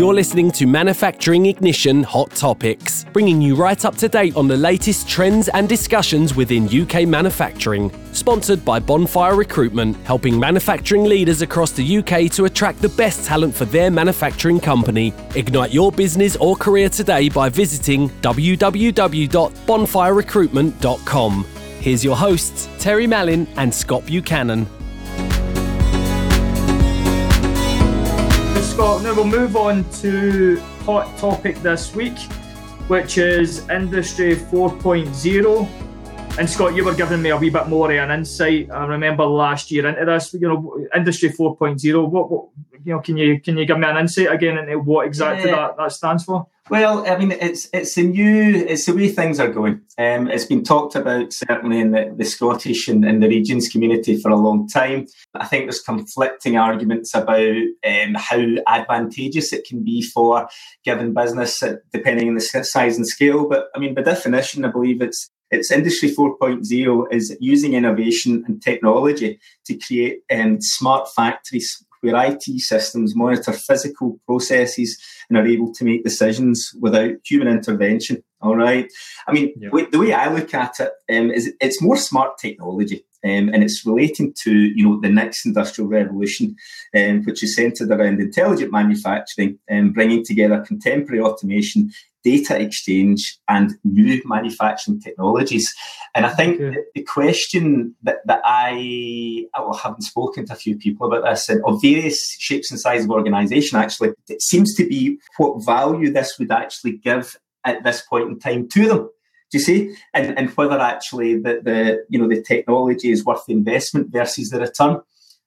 You're listening to Manufacturing Ignition Hot Topics, bringing you right up to date on the latest trends and discussions within UK manufacturing. Sponsored by Bonfire Recruitment, helping manufacturing leaders across the UK to attract the best talent for their manufacturing company. Ignite your business or career today by visiting www.bonfirerecruitment.com. Here's your hosts, Terry Mallin and Scott Buchanan. Now we'll move on to hot topic this week, which is Industry 4.0. And Scott, you were giving me a wee bit more of an insight. I remember last year into this, you know, Industry 4.0. What, what you know, can you can you give me an insight again into what exactly yeah. that, that stands for? Well, I mean, it's it's the new, it's the way things are going. Um, it's been talked about certainly in the, the Scottish and, and, the regions community for a long time. I think there's conflicting arguments about um, how advantageous it can be for given business, depending on the size and scale. But I mean, by definition, I believe it's it's Industry 4.0 is using innovation and technology to create um, smart factories where IT systems monitor physical processes and are able to make decisions without human intervention. All right. I mean, yeah. the way I look at it um, is it's more smart technology. Um, and it's relating to you know the next industrial revolution, um, which is centered around intelligent manufacturing and bringing together contemporary automation data exchange and new manufacturing technologies. And I think okay. the question that, that I, I well, haven't spoken to a few people about this, and of various shapes and sizes of organisation, actually, it seems to be what value this would actually give at this point in time to them. Do you see? And, and whether actually the, the you know the technology is worth the investment versus the return.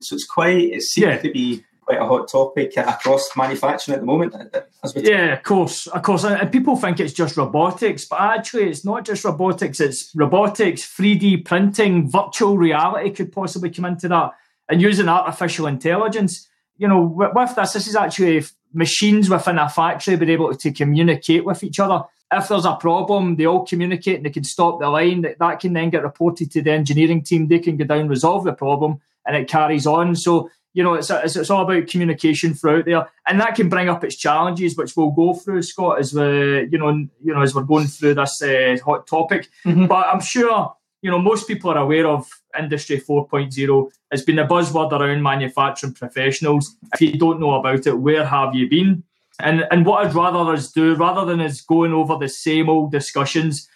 So it's quite it seems yeah. to be quite a hot topic across manufacturing at the moment. Uh, uh, yeah, of course, of course. And people think it's just robotics, but actually, it's not just robotics. It's robotics, 3D printing, virtual reality could possibly come into that, and using artificial intelligence. You know, with this, this is actually machines within a factory being able to communicate with each other. If there's a problem, they all communicate and they can stop the line. That can then get reported to the engineering team. They can go down, resolve the problem, and it carries on. So you know, it's, it's, it's all about communication throughout there, and that can bring up its challenges, which we'll go through, Scott, as we you know you know as we're going through this uh, hot topic. Mm-hmm. But I'm sure you know most people are aware of Industry 4.0. It's been a buzzword around manufacturing professionals. If you don't know about it, where have you been? And and what I'd rather us do, rather than us going over the same old discussions,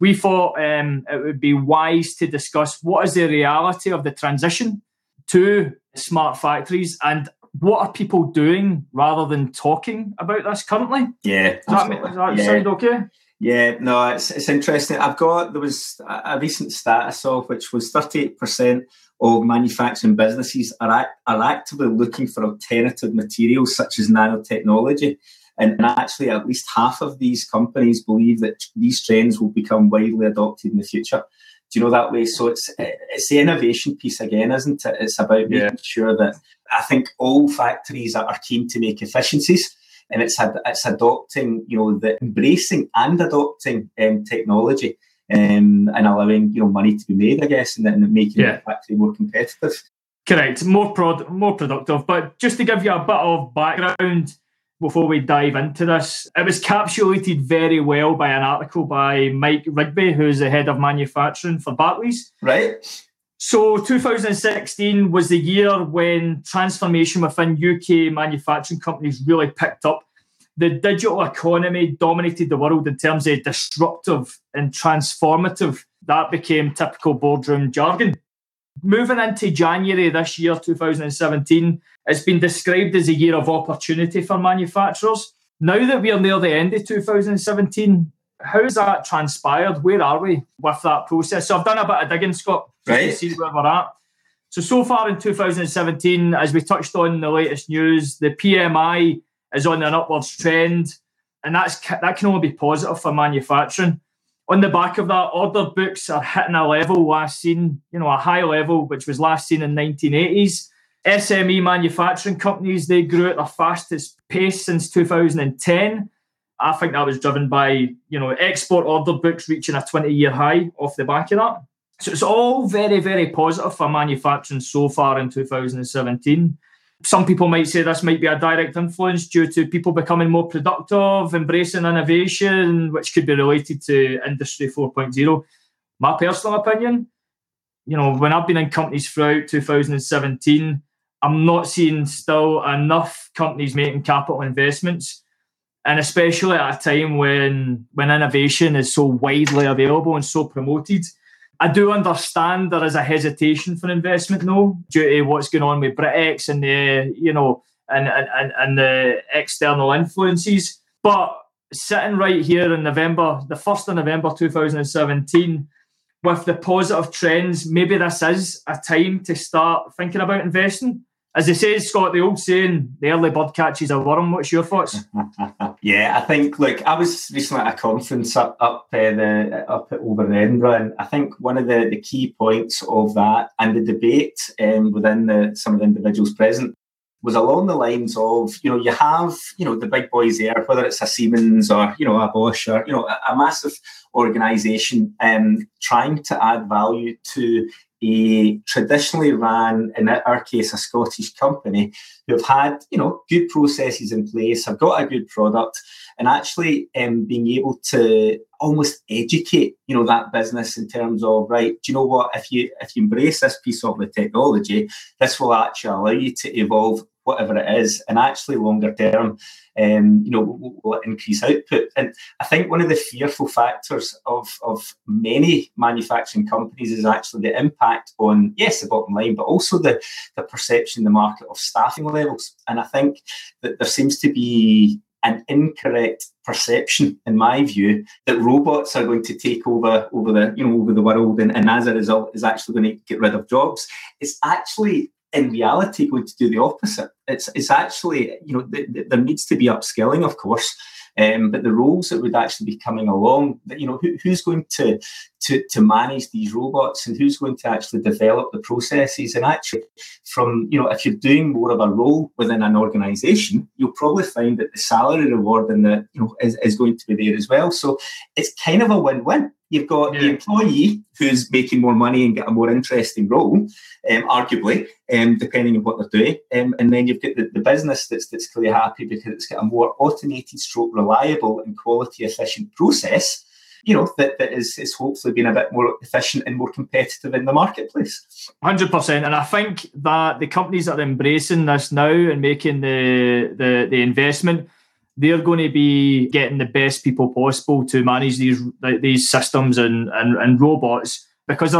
we thought um, it would be wise to discuss what is the reality of the transition to smart factories and what are people doing rather than talking about this currently? Yeah. Does that, does that yeah. sound okay? Yeah, no, it's, it's interesting. I've got, there was a recent stat I saw, which was 38% of manufacturing businesses are, are actively looking for alternative materials such as nanotechnology. And, and actually, at least half of these companies believe that these trends will become widely adopted in the future do you know that way? So it's it's the innovation piece again, isn't it? It's about making yeah. sure that I think all factories are keen to make efficiencies, and it's it's adopting, you know, the embracing and adopting um, technology um, and allowing you know money to be made, I guess, and then making yeah. the factory more competitive. Correct, more prod, more productive. But just to give you a bit of background before we dive into this. It was capsulated very well by an article by Mike Rigby, who's the head of manufacturing for Barclays. Right. So 2016 was the year when transformation within UK manufacturing companies really picked up. The digital economy dominated the world in terms of disruptive and transformative. That became typical boardroom jargon. Moving into January this year, 2017, it's been described as a year of opportunity for manufacturers. Now that we're near the end of 2017, how has that transpired? Where are we with that process? So I've done a bit of digging, Scott, right. to see where we're at. So, so far in 2017, as we touched on in the latest news, the PMI is on an upwards trend, and that's that can only be positive for manufacturing on the back of that, order books are hitting a level last seen, you know, a high level, which was last seen in 1980s. SME manufacturing companies, they grew at their fastest pace since 2010. I think that was driven by, you know, export order books reaching a 20-year high off the back of that. So it's all very, very positive for manufacturing so far in 2017. some people might say this might be a direct influence due to people becoming more productive, embracing innovation, which could be related to Industry 4.0. My personal opinion, you know, when I've been in companies throughout 2017, I'm not seeing still enough companies making capital investments. And especially at a time when when innovation is so widely available and so promoted. I do understand there is a hesitation for investment though, due to what's going on with Brexit and the, you know, and, and, and the external influences. But sitting right here in November, the 1st of November 2017, with the positive trends, maybe this is a time to start thinking about investing. As they say, Scott, the old saying, the early bird catches a worm. What's your thoughts? yeah, I think, look, I was recently at a conference up up, uh, the, up over in Edinburgh, and I think one of the, the key points of that and the debate um, within the, some of the individuals present was along the lines of, you know, you have, you know, the big boys there, whether it's a Siemens or, you know, a Bosch or, you know, a, a massive organisation um, trying to add value to a traditionally ran, in our case, a Scottish company who have had, you know, good processes in place, have got a good product, and actually um, being able to almost educate, you know, that business in terms of right. Do you know what? If you if you embrace this piece of the technology, this will actually allow you to evolve whatever it is, and actually longer term, um, you know, will, will increase output. And I think one of the fearful factors of of many manufacturing companies is actually the impact on yes the bottom line, but also the the perception in the market of staffing levels. And I think that there seems to be an incorrect perception, in my view, that robots are going to take over over the you know over the world, and, and as a result, is actually going to get rid of jobs. It's actually in reality going to do the opposite. It's it's actually you know th- th- there needs to be upskilling, of course, um, but the roles that would actually be coming along, you know, who, who's going to, to to manage these robots and who's going to actually develop the processes? And actually, from you know, if you're doing more of a role within an organisation, you'll probably find that the salary reward and the you know is, is going to be there as well. So it's kind of a win-win. You've got yeah. the employee who's making more money and get a more interesting role, um, arguably, um, depending on what they're doing. Um, and then you've got the, the, business that's, that's clearly happy because it's got a more automated, stroke, reliable and quality efficient process, you know, that, that is, is hopefully being a bit more efficient and more competitive in the marketplace. 100%. And I think that the companies that are embracing this now and making the, the, the investment – they're going to be getting the best people possible to manage these these systems and and, and robots because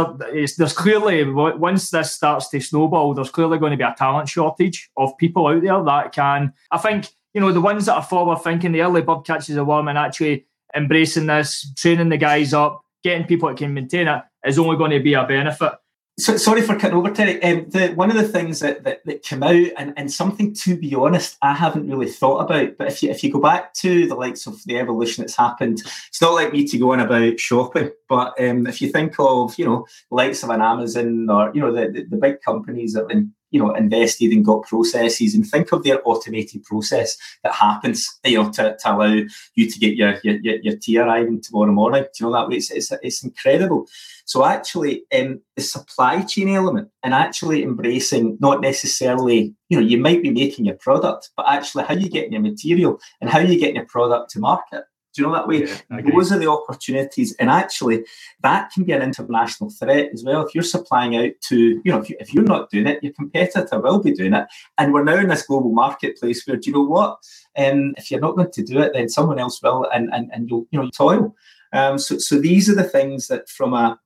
there's clearly once this starts to snowball, there's clearly going to be a talent shortage of people out there that can. I think you know the ones that are forward thinking, the early bird catches a worm, and actually embracing this, training the guys up, getting people that can maintain it is only going to be a benefit. So, sorry for cutting over, Terry. Um, the, one of the things that, that, that came out, and, and something to be honest, I haven't really thought about. But if you if you go back to the likes of the evolution that's happened, it's not like me to go on about shopping. But um, if you think of you know likes of an Amazon or you know the, the, the big companies that have been you know invested and got processes and think of their automated process that happens you know to, to allow you to get your your, your tea arriving tomorrow morning. You know that way? It's, it's, it's incredible. So actually um, the supply chain element and actually embracing not necessarily you know you might be making your product but actually how you getting your material and how you getting your product to market. do you know that way? Yeah, Those are the opportunities, and actually, that can be an international threat as well. If you're supplying out to, you know, if, you, if you're not doing it, your competitor will be doing it. And we're now in this global marketplace where, do you know what? Um, if you're not going to do it, then someone else will, and and and you'll, you know, toil. Um, so so these are the things that from a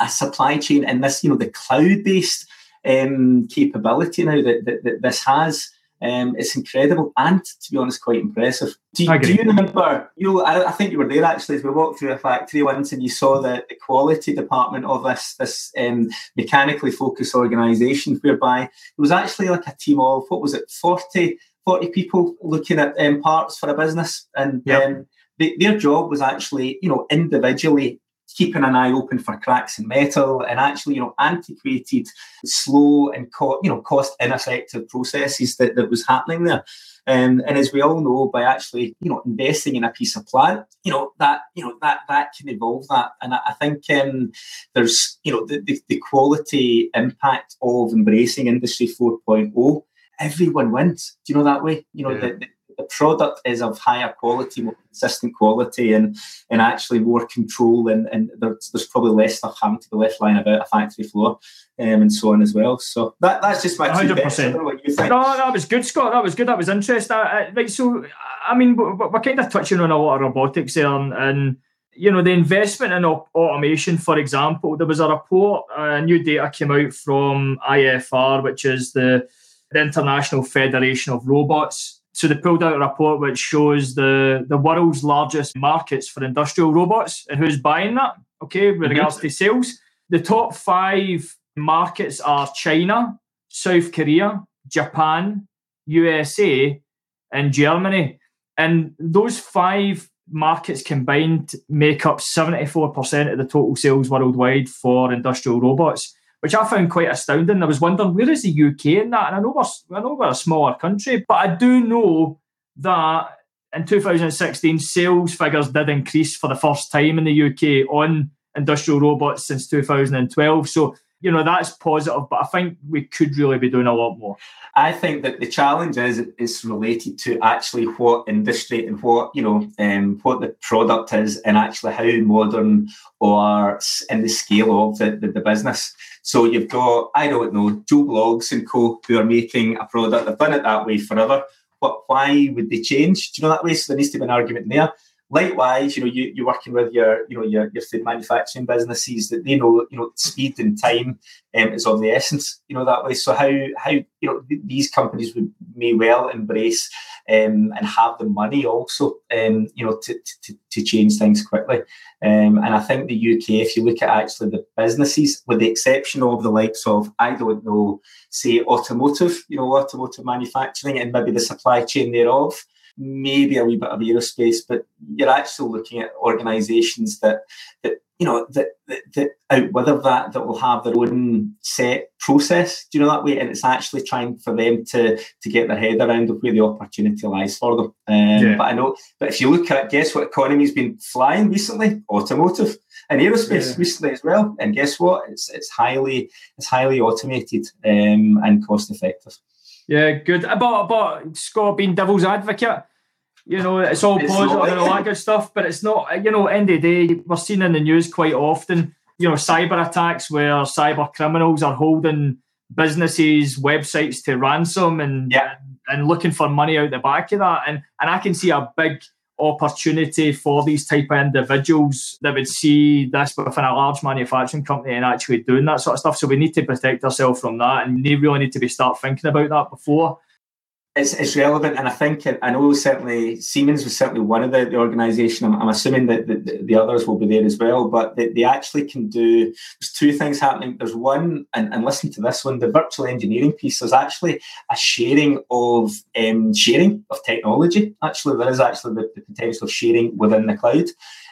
a supply chain and this, you know, the cloud based um, capability now that, that, that this has um, it's incredible and, to be honest, quite impressive. Do you, do you remember? You, I, I, think you were there actually as we walked through a factory once, and you saw the, the quality department of this this um, mechanically focused organisation, whereby it was actually like a team of what was it, 40, 40 people looking at um, parts for a business, and yep. Um, they, their job was actually, you know, individually keeping an eye open for cracks in metal and actually, you know, antiquated, slow and co- you know cost ineffective processes that, that was happening there. Um, and as we all know, by actually you know investing in a piece of plant, you know that you know that that can evolve that. And I, I think um, there's you know the, the, the quality impact of embracing Industry 4.0 everyone wins. Do you know that way? You know, yeah. the, the product is of higher quality, more consistent quality, and and actually more control, and, and there's, there's probably less stuff having to be left lying about a factory floor, um, and so on as well. So that, that's just my hundred percent. No, that was good, Scott. That was good. That was interesting. Uh, right, so I mean, we're, we're, kind of touching on a lot of robotics there, and, and you know the investment in automation, for example. There was a report, uh, new data came out from IFR, which is the the International Federation of Robots so they pulled out a report which shows the, the world's largest markets for industrial robots and who's buying that, okay, with mm-hmm. regards to sales. The top five markets are China, South Korea, Japan, USA, and Germany. And those five markets combined make up 74% of the total sales worldwide for industrial robots which I found quite astounding. I was wondering where is the UK in that, and I know we're I know we're a smaller country, but I do know that in 2016 sales figures did increase for the first time in the UK on industrial robots since 2012. So you know that's positive, but I think we could really be doing a lot more. I think that the challenge is is related to actually what industry and what you know um, what the product is, and actually how modern or in the scale of the, the, the business. So you've got I don't know Joe Bloggs and Co who are making a product. They've done it that way forever. But why would they change? Do you know that way? So there needs to be an argument there. Likewise, you know, you, you're working with your, you know, your, your food manufacturing businesses that they know, you know, speed and time um, is of the essence, you know, that way. So how, how, you know, these companies would may well embrace um, and have the money also, um, you know, to, to, to change things quickly. Um, and I think the UK, if you look at actually the businesses, with the exception of the likes of, I don't know, say automotive, you know, automotive manufacturing and maybe the supply chain thereof, maybe a wee bit of aerospace, but you're actually looking at organisations that that you know that, that, that out whether that that will have their own set process. Do you know that way? And it's actually trying for them to to get their head around where the opportunity lies for them. Um, yeah. But I know, but if you look at guess what economy's been flying recently? Automotive and aerospace yeah. recently as well. And guess what? It's it's highly it's highly automated um, and cost effective. Yeah, good. About about Scott being devil's advocate. You know, it's all it's positive and all that good stuff, but it's not. You know, end of the day, we're seeing in the news quite often. You know, cyber attacks where cyber criminals are holding businesses, websites to ransom and yeah. and looking for money out the back of that. And and I can see a big opportunity for these type of individuals that would see this within a large manufacturing company and actually doing that sort of stuff. So we need to protect ourselves from that, and they really need to be start thinking about that before it's, it's relevant, and I think I know certainly Siemens was certainly one of the, the organisation. I'm, I'm, assuming that the, the, others will be there as well, but they, they, actually can do. There's two things happening. There's one, and, and listen to this one: the virtual engineering piece. There's actually a sharing of um, sharing of technology. Actually, there is actually the, the potential of sharing within the cloud.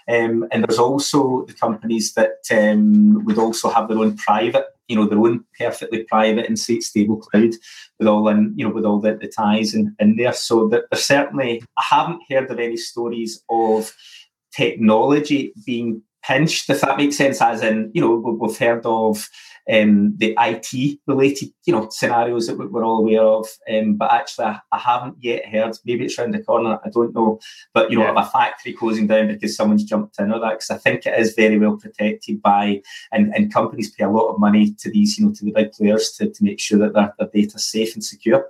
Um, and there's also the companies that um, would also have their own private, you know, their own perfectly private and stable cloud with all in, you know, with all the, the ties in, in there. So that certainly, I haven't heard of any stories of technology being pinched, if that makes sense, as in, you know, we've heard of um, the IT related, you know, scenarios that we're all aware of. Um, but actually, I, I, haven't yet heard. Maybe it's around the corner. I don't know. But you know, yeah. a factory closing down because someone's jumped in or that. Because I think it is very well protected by, and, and companies pay a lot of money to these, you know, to the big players to, to make sure that their, their data is safe and secure.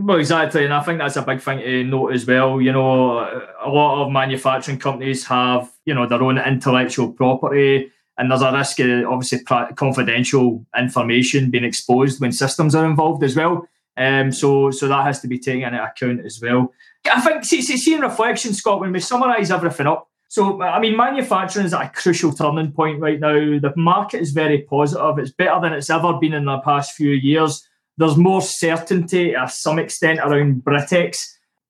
Well, exactly, and I think that's a big thing to note as well. You know, a lot of manufacturing companies have, you know, their own intellectual property and there's a risk of obviously confidential information being exposed when systems are involved as well. Um, so so that has to be taken into account as well. I think see, see, in reflection, Scott, when we summarise everything up. So I mean, manufacturing is at a crucial turning point right now. The market is very positive. It's better than it's ever been in the past few years. There's more certainty to some extent around Brexit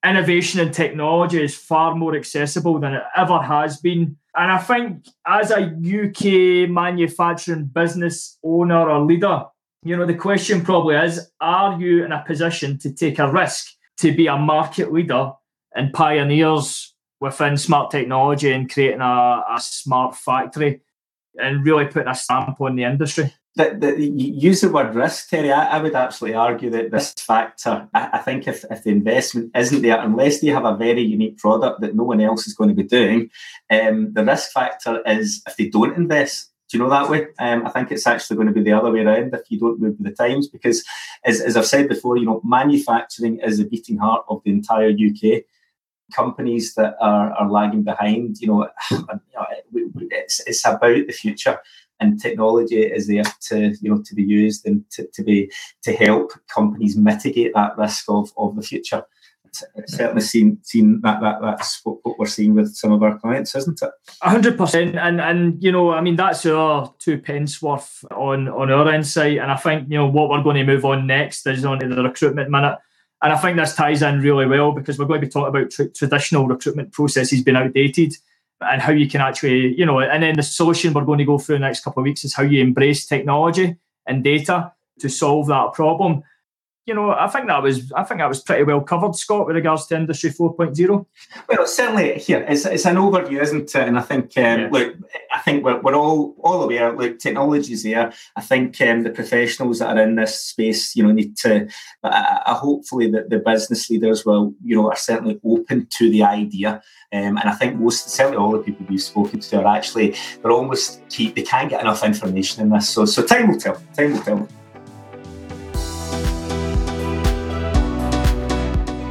innovation and technology is far more accessible than it ever has been. And I think as a UK manufacturing business owner or leader, you know, the question probably is are you in a position to take a risk to be a market leader and pioneers within smart technology and creating a, a smart factory and really putting a stamp on the industry? The, the, use the word risk, Terry. I, I, would absolutely argue that this factor, I, I, think if, if the investment isn't there, unless they have a very unique product that no one else is going to be doing, um, the risk factor is if they don't invest. Do you know that way? Um, I think it's actually going to be the other way around if you don't move with the times, because as, as I've said before, you know, manufacturing is the beating heart of the entire UK companies that are, are lagging behind, you know, it's, it's about the future and technology is there to you know to be used and to, to be to help companies mitigate that risk of, of the future. It's, certainly seen seen that, that that's what, what, we're seeing with some of our clients, isn't it? hundred percent, and and you know, I mean, that's our two pence worth on on our insight, and I think you know what we're going to move on next is on the recruitment minute. And I think this ties in really well because we're going to be talking about tr- traditional recruitment processes being outdated and how you can actually, you know, and then the solution we're going to go through the next couple of weeks is how you embrace technology and data to solve that problem you know, I think that was I think that was pretty well covered, Scott, with regards to Industry 4.0. Well, certainly here it's, it's an overview, isn't it? And I think um, yeah. look, I think we're, we're all all aware. Look, technology's there. I think um, the professionals that are in this space, you know, need to. Uh, uh, hopefully, that the business leaders will, you know, are certainly open to the idea. Um, and I think most, certainly all the people we've spoken to are actually they're almost keep they can't get enough information in this. So, so time will tell. Time will tell.